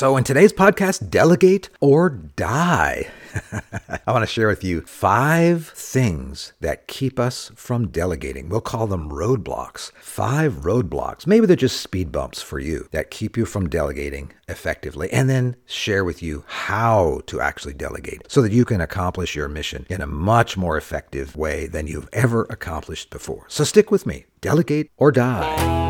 So, in today's podcast, delegate or die. I want to share with you five things that keep us from delegating. We'll call them roadblocks. Five roadblocks. Maybe they're just speed bumps for you that keep you from delegating effectively, and then share with you how to actually delegate so that you can accomplish your mission in a much more effective way than you've ever accomplished before. So, stick with me. Delegate or die.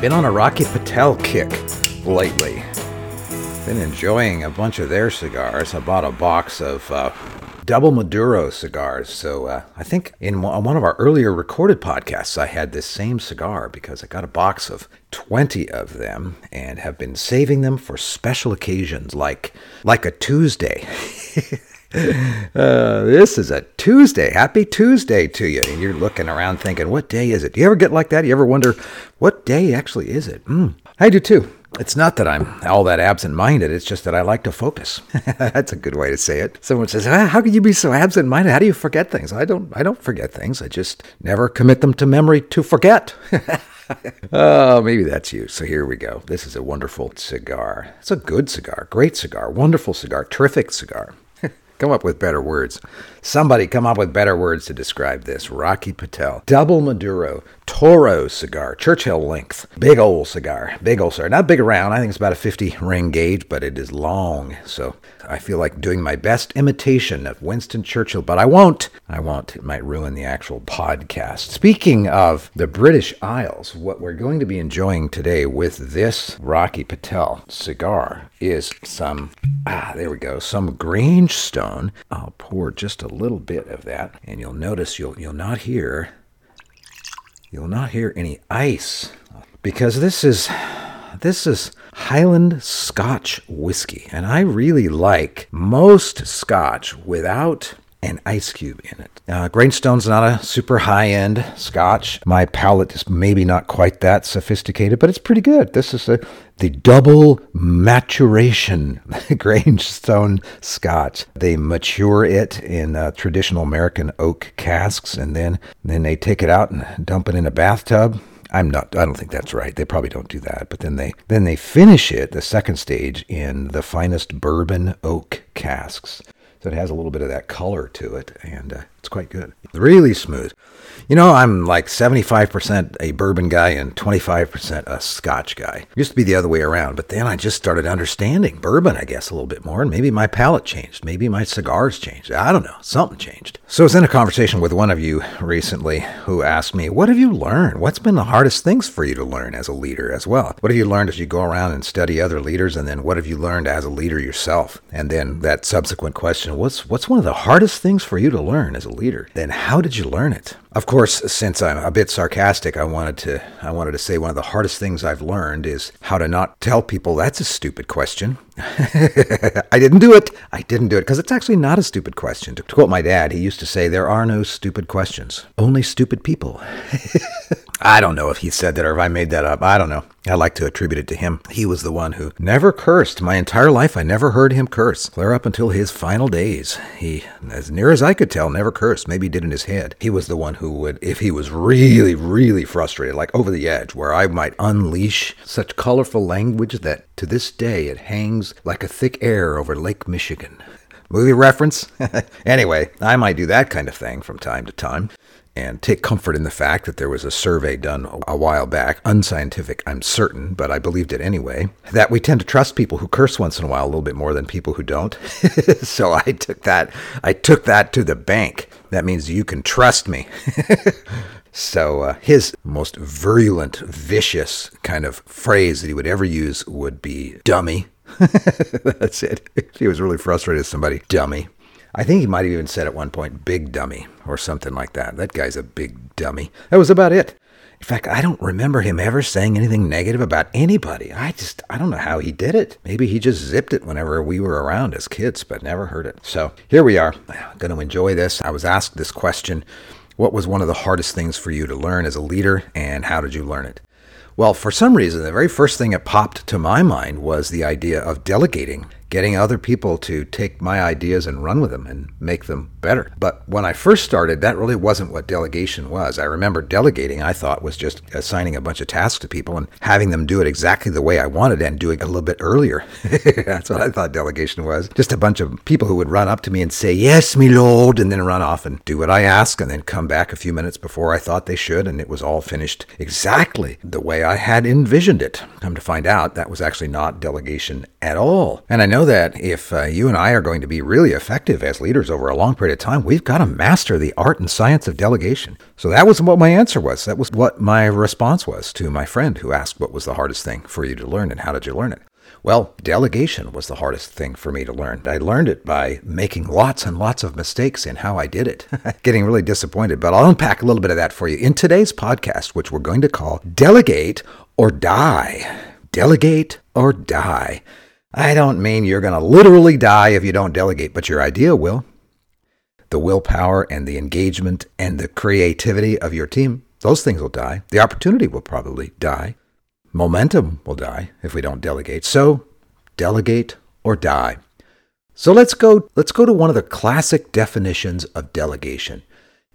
Been on a Rocky Patel kick lately. Been enjoying a bunch of their cigars. I bought a box of uh, double Maduro cigars. So uh, I think in one of our earlier recorded podcasts, I had this same cigar because I got a box of 20 of them and have been saving them for special occasions like like a Tuesday. Uh, this is a Tuesday. Happy Tuesday to you. And you're looking around thinking, what day is it? Do you ever get like that? You ever wonder, what day actually is it? Mm, I do too. It's not that I'm all that absent minded, it's just that I like to focus. That's a good way to say it. Someone says, ah, How can you be so absent minded? How do you forget things? I don't I don't forget things. I just never commit them to memory to forget. oh, maybe that's you. So here we go. This is a wonderful cigar. It's a good cigar, great cigar, wonderful cigar, terrific cigar. Come up with better words. Somebody come up with better words to describe this. Rocky Patel. Double Maduro. Toro cigar. Churchill length. Big old cigar. Big old cigar. Not big around. I think it's about a 50 ring gauge, but it is long. So I feel like doing my best imitation of Winston Churchill, but I won't. I won't. It might ruin the actual podcast. Speaking of the British Isles, what we're going to be enjoying today with this Rocky Patel cigar is some, ah, there we go, some Grangestone. I'll pour just a little bit of that, and you'll notice you'll, you'll not hear, you'll not hear any ice because this is this is Highland Scotch whiskey, and I really like most Scotch without an ice cube in it. Uh, Grangestone's not a super high end Scotch. My palate is maybe not quite that sophisticated, but it's pretty good. This is a, the double maturation Grangestone Scotch. They mature it in uh, traditional American oak casks, and then then they take it out and dump it in a bathtub I'm not. I don't think that's right. They probably don't do that. But then they then they finish it the second stage in the finest bourbon oak casks. So it has a little bit of that color to it, and uh, it's quite good. Really smooth. You know, I'm like 75% a bourbon guy and 25% a scotch guy. Used to be the other way around, but then I just started understanding bourbon, I guess, a little bit more, and maybe my palate changed. Maybe my cigars changed. I don't know. Something changed. So I was in a conversation with one of you recently who asked me, What have you learned? What's been the hardest things for you to learn as a leader as well? What have you learned as you go around and study other leaders? And then what have you learned as a leader yourself? And then that subsequent question, what's what's one of the hardest things for you to learn as a leader? Then how did you learn it? Of course, since I'm a bit sarcastic, I wanted to I wanted to say one of the hardest things I've learned is how to not tell people that's a stupid question. I didn't do it. I didn't do it because it's actually not a stupid question. To quote my dad, he used to say there are no stupid questions, only stupid people. I don't know if he said that or if I made that up. I don't know. I like to attribute it to him. He was the one who never cursed. My entire life, I never heard him curse. Clear up until his final days. He, as near as I could tell, never cursed. Maybe did in his head. He was the one who would, if he was really, really frustrated, like over the edge, where I might unleash such colorful language that to this day it hangs like a thick air over Lake Michigan. Movie reference? anyway, I might do that kind of thing from time to time and take comfort in the fact that there was a survey done a while back, unscientific, I'm certain, but I believed it anyway, that we tend to trust people who curse once in a while a little bit more than people who don't. so I took that I took that to the bank. That means you can trust me. So uh, his most virulent, vicious kind of phrase that he would ever use would be dummy. That's it. He was really frustrated with somebody. Dummy. I think he might have even said at one point, big dummy, or something like that. That guy's a big dummy. That was about it. In fact, I don't remember him ever saying anything negative about anybody. I just, I don't know how he did it. Maybe he just zipped it whenever we were around as kids, but never heard it. So here we are. I'm going to enjoy this. I was asked this question What was one of the hardest things for you to learn as a leader, and how did you learn it? Well, for some reason, the very first thing that popped to my mind was the idea of delegating getting other people to take my ideas and run with them and make them better. But when I first started, that really wasn't what delegation was. I remember delegating, I thought, was just assigning a bunch of tasks to people and having them do it exactly the way I wanted and doing it a little bit earlier. That's what I thought delegation was. Just a bunch of people who would run up to me and say, Yes, me lord, and then run off and do what I ask and then come back a few minutes before I thought they should. And it was all finished exactly the way I had envisioned it. Come to find out, that was actually not delegation at all. And I know know that if uh, you and I are going to be really effective as leaders over a long period of time, we've got to master the art and science of delegation. So that was what my answer was. That was what my response was to my friend who asked what was the hardest thing for you to learn and how did you learn it. Well, delegation was the hardest thing for me to learn. I learned it by making lots and lots of mistakes in how I did it, getting really disappointed. But I'll unpack a little bit of that for you in today's podcast, which we're going to call Delegate or Die. Delegate or Die. I don't mean you're going to literally die if you don't delegate, but your idea will. The willpower and the engagement and the creativity of your team, those things will die. The opportunity will probably die. Momentum will die if we don't delegate. So, delegate or die. So let's go let's go to one of the classic definitions of delegation.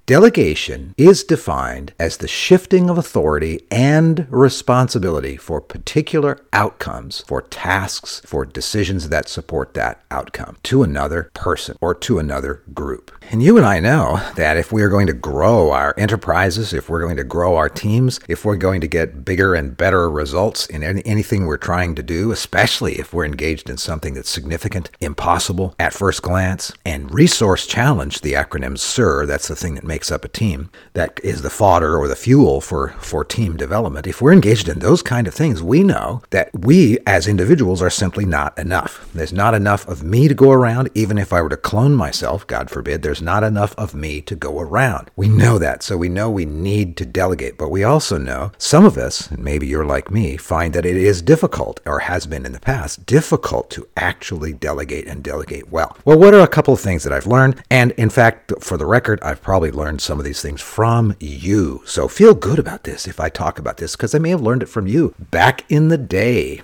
Delegation is defined as the shifting of authority and responsibility for particular outcomes, for tasks, for decisions that support that outcome to another person or to another group. And you and I know that if we are going to grow our enterprises, if we're going to grow our teams, if we're going to get bigger and better results in any, anything we're trying to do, especially if we're engaged in something that's significant, impossible at first glance, and resource challenge, the acronym SIR, that's the thing that makes up a team, that is the fodder or the fuel for, for team development. If we're engaged in those kind of things, we know that we as individuals are simply not enough. There's not enough of me to go around, even if I were to clone myself, God forbid, there's not enough of me to go around. We know that, so we know we need to delegate, but we also know some of us, and maybe you're like me, find that it is difficult, or has been in the past, difficult to actually delegate and delegate well. Well, what are a couple of things that I've learned? And in fact, for the record, I've probably learned some of these things from you. So feel good about this if I talk about this, because I may have learned it from you back in the day.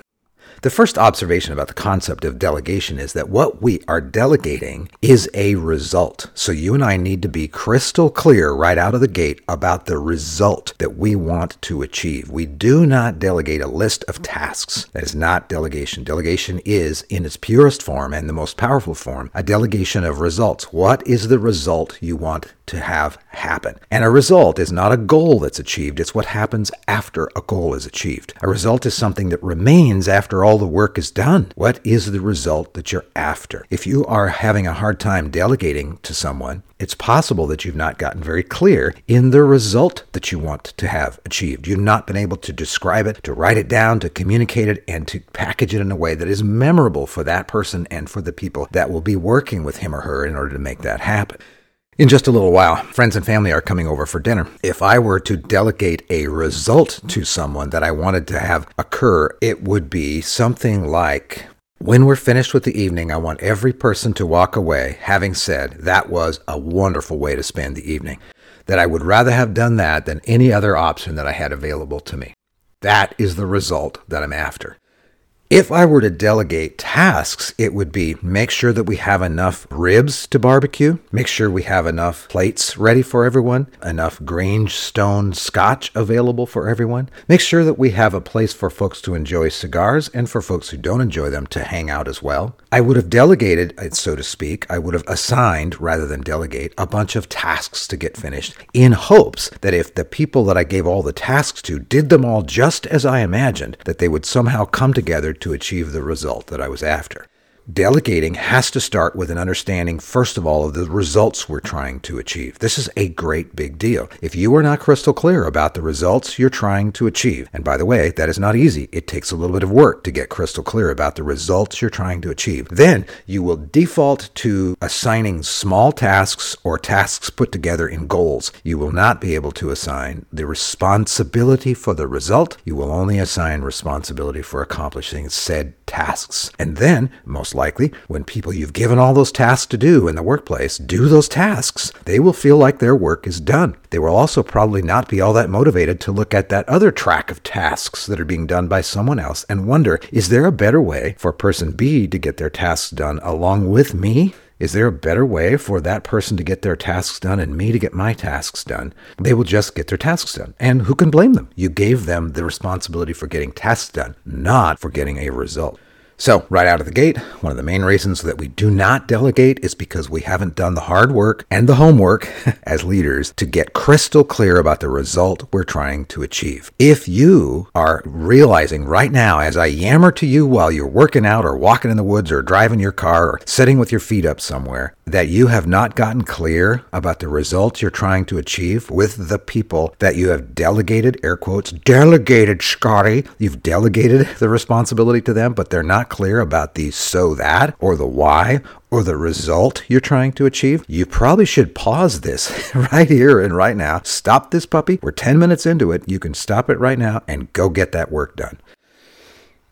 The first observation about the concept of delegation is that what we are delegating is a result. So you and I need to be crystal clear right out of the gate about the result that we want to achieve. We do not delegate a list of tasks. That is not delegation. Delegation is, in its purest form and the most powerful form, a delegation of results. What is the result you want to have happen. And a result is not a goal that's achieved, it's what happens after a goal is achieved. A result is something that remains after all the work is done. What is the result that you're after? If you are having a hard time delegating to someone, it's possible that you've not gotten very clear in the result that you want to have achieved. You've not been able to describe it, to write it down, to communicate it, and to package it in a way that is memorable for that person and for the people that will be working with him or her in order to make that happen. In just a little while, friends and family are coming over for dinner. If I were to delegate a result to someone that I wanted to have occur, it would be something like when we're finished with the evening, I want every person to walk away having said that was a wonderful way to spend the evening. That I would rather have done that than any other option that I had available to me. That is the result that I'm after. If I were to delegate tasks, it would be make sure that we have enough ribs to barbecue, make sure we have enough plates ready for everyone, enough Grangestone scotch available for everyone, make sure that we have a place for folks to enjoy cigars and for folks who don't enjoy them to hang out as well. I would have delegated, uh, so to speak, I would have assigned rather than delegate a bunch of tasks to get finished in hopes that if the people that I gave all the tasks to did them all just as I imagined, that they would somehow come together to achieve the result that I was after. Delegating has to start with an understanding, first of all, of the results we're trying to achieve. This is a great big deal. If you are not crystal clear about the results you're trying to achieve, and by the way, that is not easy, it takes a little bit of work to get crystal clear about the results you're trying to achieve, then you will default to assigning small tasks or tasks put together in goals. You will not be able to assign the responsibility for the result. You will only assign responsibility for accomplishing said tasks. And then, most likely, when people you've given all those tasks to do in the workplace do those tasks, they will feel like their work is done. They will also probably not be all that motivated to look at that other track of tasks that are being done by someone else and wonder, is there a better way for person B to get their tasks done along with me? Is there a better way for that person to get their tasks done and me to get my tasks done? They will just get their tasks done. And who can blame them? You gave them the responsibility for getting tasks done, not for getting a result. So, right out of the gate, one of the main reasons that we do not delegate is because we haven't done the hard work and the homework as leaders to get crystal clear about the result we're trying to achieve. If you are realizing right now, as I yammer to you while you're working out or walking in the woods or driving your car or sitting with your feet up somewhere, that you have not gotten clear about the results you're trying to achieve with the people that you have delegated, air quotes, delegated, Scotty. You've delegated the responsibility to them, but they're not clear about the so that or the why or the result you're trying to achieve, you probably should pause this right here and right now. Stop this puppy. We're 10 minutes into it. You can stop it right now and go get that work done.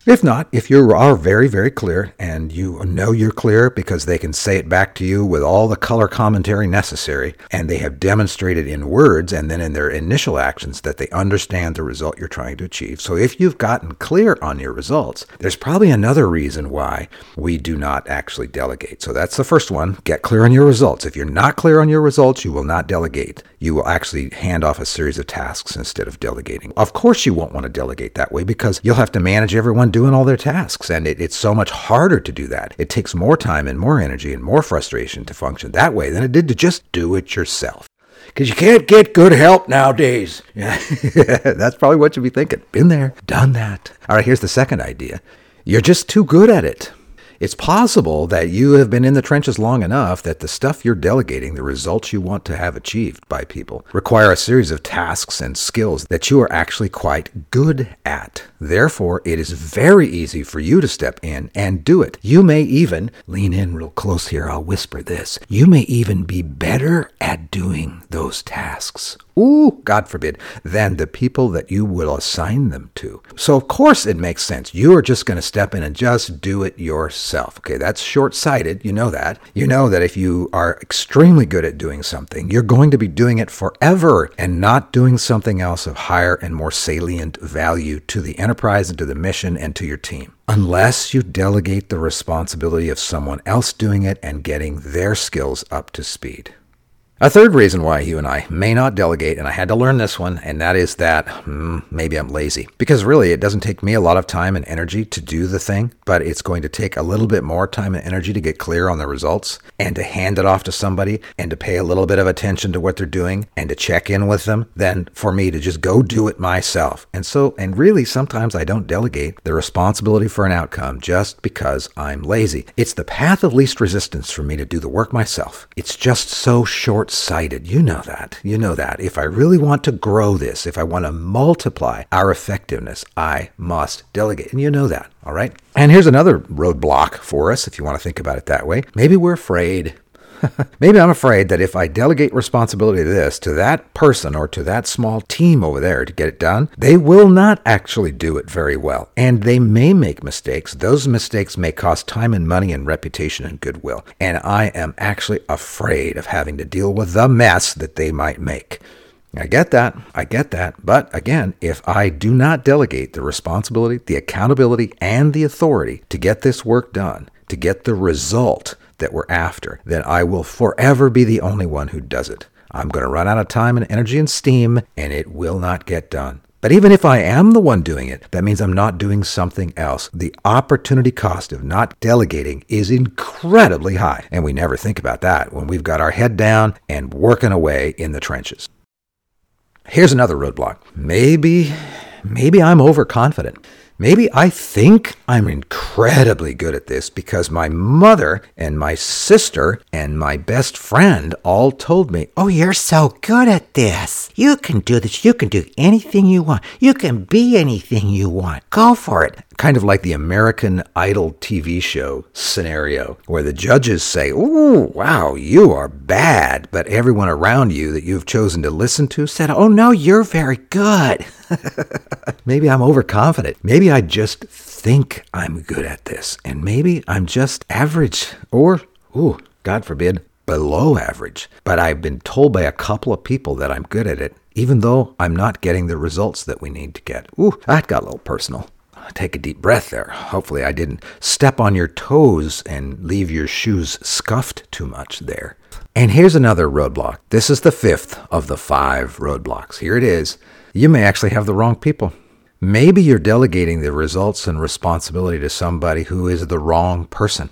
If not, if you are very, very clear and you know you're clear because they can say it back to you with all the color commentary necessary, and they have demonstrated in words and then in their initial actions that they understand the result you're trying to achieve. So if you've gotten clear on your results, there's probably another reason why we do not actually delegate. So that's the first one get clear on your results. If you're not clear on your results, you will not delegate. You will actually hand off a series of tasks instead of delegating. Of course, you won't want to delegate that way because you'll have to manage everyone doing all their tasks. And it, it's so much harder to do that. It takes more time and more energy and more frustration to function that way than it did to just do it yourself. Because you can't get good help nowadays. That's probably what you'd be thinking. Been there, done that. All right, here's the second idea. You're just too good at it. It's possible that you have been in the trenches long enough that the stuff you're delegating, the results you want to have achieved by people, require a series of tasks and skills that you are actually quite good at. Therefore, it is very easy for you to step in and do it. You may even, lean in real close here, I'll whisper this, you may even be better at doing those tasks ooh, God forbid, than the people that you will assign them to. So, of course, it makes sense. You are just going to step in and just do it yourself. Okay, that's short sighted. You know that. You know that if you are extremely good at doing something, you're going to be doing it forever and not doing something else of higher and more salient value to the enterprise and to the mission and to your team unless you delegate the responsibility of someone else doing it and getting their skills up to speed. A third reason why you and I may not delegate, and I had to learn this one, and that is that hmm, maybe I'm lazy. Because really, it doesn't take me a lot of time and energy to do the thing, but it's going to take a little bit more time and energy to get clear on the results and to hand it off to somebody and to pay a little bit of attention to what they're doing and to check in with them than for me to just go do it myself. And so, and really, sometimes I don't delegate the responsibility for an outcome just because I'm lazy. It's the path of least resistance for me to do the work myself. It's just so short short sighted. You know that. You know that. If I really want to grow this, if I want to multiply our effectiveness, I must delegate. And you know that. All right. And here's another roadblock for us, if you want to think about it that way. Maybe we're afraid Maybe I'm afraid that if I delegate responsibility to this to that person or to that small team over there to get it done, they will not actually do it very well. And they may make mistakes. Those mistakes may cost time and money and reputation and goodwill. And I am actually afraid of having to deal with the mess that they might make. I get that. I get that. But again, if I do not delegate the responsibility, the accountability, and the authority to get this work done, to get the result that we're after, then I will forever be the only one who does it. I'm going to run out of time and energy and steam, and it will not get done. But even if I am the one doing it, that means I'm not doing something else. The opportunity cost of not delegating is incredibly high. And we never think about that when we've got our head down and working away in the trenches. Here's another roadblock. Maybe, maybe I'm overconfident. Maybe I think I'm incredibly good at this because my mother and my sister and my best friend all told me, Oh, you're so good at this. You can do this. You can do anything you want. You can be anything you want. Go for it. Kind of like the American Idol TV show scenario, where the judges say, Ooh, wow, you are bad. But everyone around you that you've chosen to listen to said, Oh, no, you're very good. maybe I'm overconfident. Maybe I just think I'm good at this. And maybe I'm just average or, ooh, God forbid, below average. But I've been told by a couple of people that I'm good at it, even though I'm not getting the results that we need to get. Ooh, that got a little personal. Take a deep breath there. Hopefully, I didn't step on your toes and leave your shoes scuffed too much there. And here's another roadblock. This is the fifth of the five roadblocks. Here it is. You may actually have the wrong people. Maybe you're delegating the results and responsibility to somebody who is the wrong person.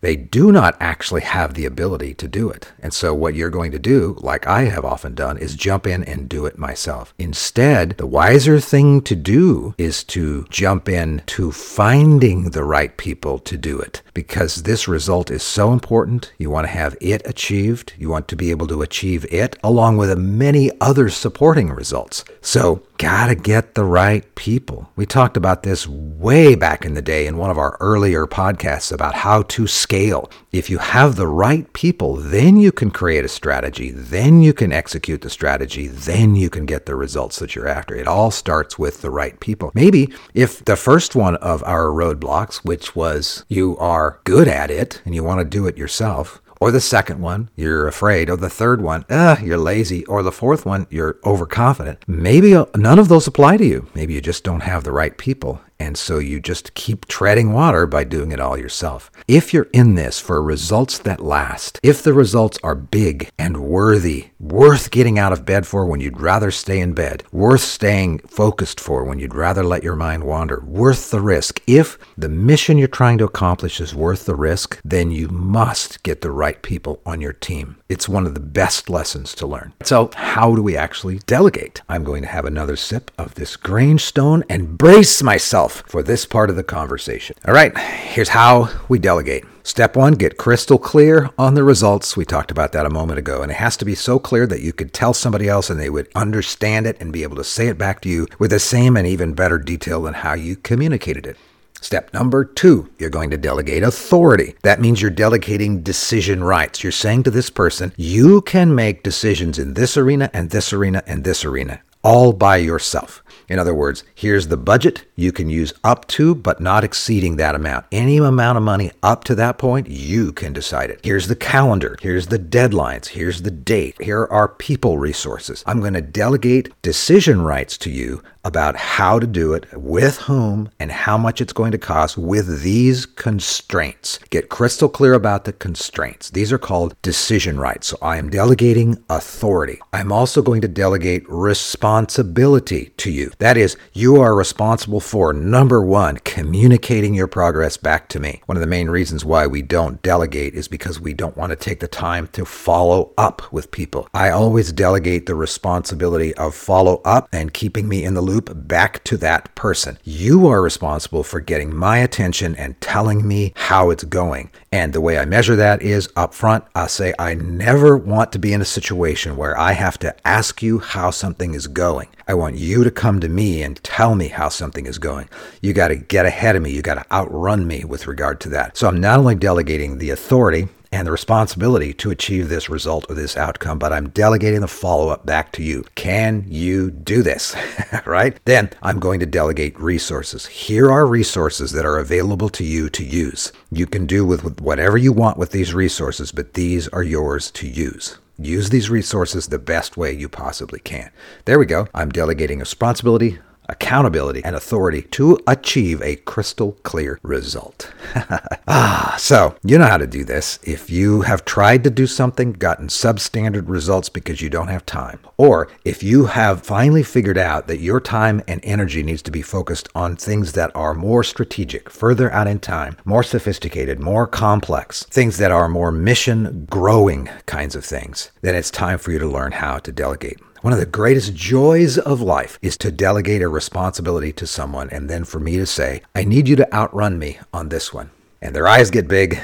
They do not actually have the ability to do it. And so, what you're going to do, like I have often done, is jump in and do it myself. Instead, the wiser thing to do is to jump in to finding the right people to do it because this result is so important. You want to have it achieved, you want to be able to achieve it along with many other supporting results. So, gotta get the right people. We talked about this way back in the day in one of our earlier podcasts about how to scale. If you have the right people, then you can create a strategy, then you can execute the strategy, then you can get the results that you're after. It all starts with the right people. Maybe if the first one of our roadblocks, which was you are good at it and you want to do it yourself, or the second one, you're afraid. Or the third one, uh, you're lazy. Or the fourth one, you're overconfident. Maybe none of those apply to you. Maybe you just don't have the right people. And so you just keep treading water by doing it all yourself. If you're in this for results that last, if the results are big and worthy, worth getting out of bed for when you'd rather stay in bed, worth staying focused for when you'd rather let your mind wander, worth the risk, if the mission you're trying to accomplish is worth the risk, then you must get the right people on your team. It's one of the best lessons to learn. So, how do we actually delegate? I'm going to have another sip of this Grangestone and brace myself for this part of the conversation. All right, here's how we delegate. Step one, get crystal clear on the results. We talked about that a moment ago, and it has to be so clear that you could tell somebody else and they would understand it and be able to say it back to you with the same and even better detail than how you communicated it. Step number two, you're going to delegate authority. That means you're delegating decision rights. You're saying to this person, you can make decisions in this arena and this arena and this arena all by yourself. In other words, here's the budget you can use up to, but not exceeding that amount. Any amount of money up to that point, you can decide it. Here's the calendar. Here's the deadlines. Here's the date. Here are people resources. I'm going to delegate decision rights to you about how to do it, with whom, and how much it's going to cost with these constraints. Get crystal clear about the constraints. These are called decision rights. So I am delegating authority. I'm also going to delegate responsibility to you. That is, you are responsible for number one, communicating your progress back to me. One of the main reasons why we don't delegate is because we don't want to take the time to follow up with people. I always delegate the responsibility of follow up and keeping me in the loop back to that person. You are responsible for getting my attention and telling me how it's going. And the way I measure that is up front, I say I never want to be in a situation where I have to ask you how something is going. I want you to come to me and tell me how something is going. You got to get ahead of me. You got to outrun me with regard to that. So I'm not only delegating the authority, and the responsibility to achieve this result or this outcome, but I'm delegating the follow up back to you. Can you do this? right? Then I'm going to delegate resources. Here are resources that are available to you to use. You can do with whatever you want with these resources, but these are yours to use. Use these resources the best way you possibly can. There we go. I'm delegating responsibility, accountability, and authority to achieve a crystal clear result. ah, so you know how to do this. If you have tried to do something, gotten substandard results because you don't have time, or if you have finally figured out that your time and energy needs to be focused on things that are more strategic, further out in time, more sophisticated, more complex, things that are more mission growing kinds of things, then it's time for you to learn how to delegate. One of the greatest joys of life is to delegate a responsibility to someone and then for me to say, I need you to outrun me on this one. And their eyes get big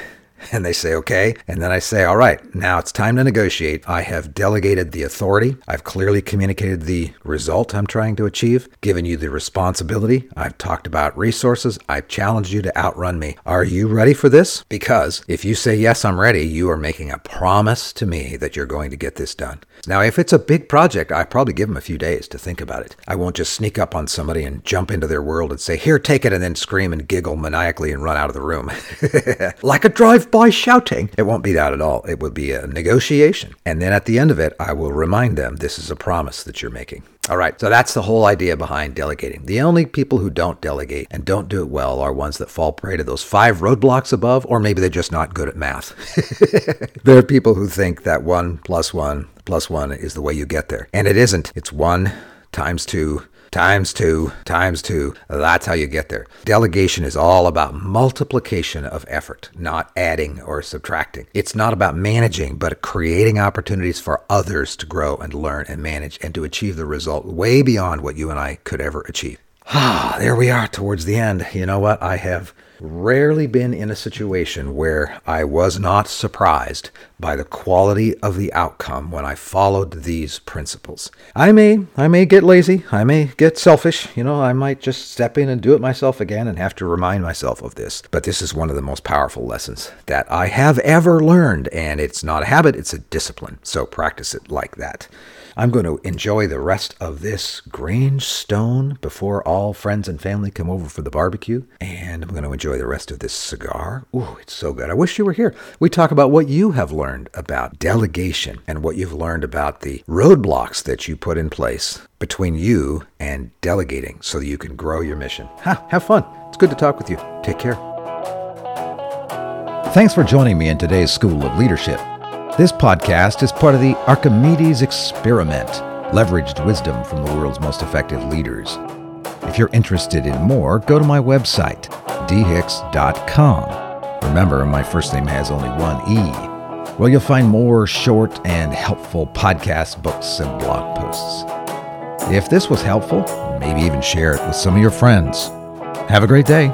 and they say, okay. And then I say, all right, now it's time to negotiate. I have delegated the authority. I've clearly communicated the result I'm trying to achieve, given you the responsibility. I've talked about resources. I've challenged you to outrun me. Are you ready for this? Because if you say, yes, I'm ready, you are making a promise to me that you're going to get this done. Now, if it's a big project, I probably give them a few days to think about it. I won't just sneak up on somebody and jump into their world and say, here, take it, and then scream and giggle maniacally and run out of the room. like a drive by shouting. It won't be that at all. It will be a negotiation. And then at the end of it, I will remind them this is a promise that you're making. All right, so that's the whole idea behind delegating. The only people who don't delegate and don't do it well are ones that fall prey to those five roadblocks above, or maybe they're just not good at math. there are people who think that one plus one plus one is the way you get there. And it isn't. It's one times two times two times two. That's how you get there. Delegation is all about multiplication of effort, not adding or subtracting. It's not about managing, but creating opportunities for others to grow and learn and manage and to achieve the result way beyond what you and I could ever achieve. Ah, there we are towards the end. You know what? I have rarely been in a situation where I was not surprised by the quality of the outcome when I followed these principles. I may I may get lazy, I may get selfish, you know, I might just step in and do it myself again and have to remind myself of this. But this is one of the most powerful lessons that I have ever learned and it's not a habit, it's a discipline. So practice it like that. I'm going to enjoy the rest of this Grangestone before all friends and family come over for the barbecue. And I'm going to enjoy the rest of this cigar. Ooh, it's so good. I wish you were here. We talk about what you have learned about delegation and what you've learned about the roadblocks that you put in place between you and delegating so that you can grow your mission. Ha, have fun. It's good to talk with you. Take care. Thanks for joining me in today's School of Leadership. This podcast is part of the Archimedes Experiment, leveraged wisdom from the world's most effective leaders. If you're interested in more, go to my website, dhicks.com. Remember, my first name has only one E. Well, you'll find more short and helpful podcasts, books, and blog posts. If this was helpful, maybe even share it with some of your friends. Have a great day.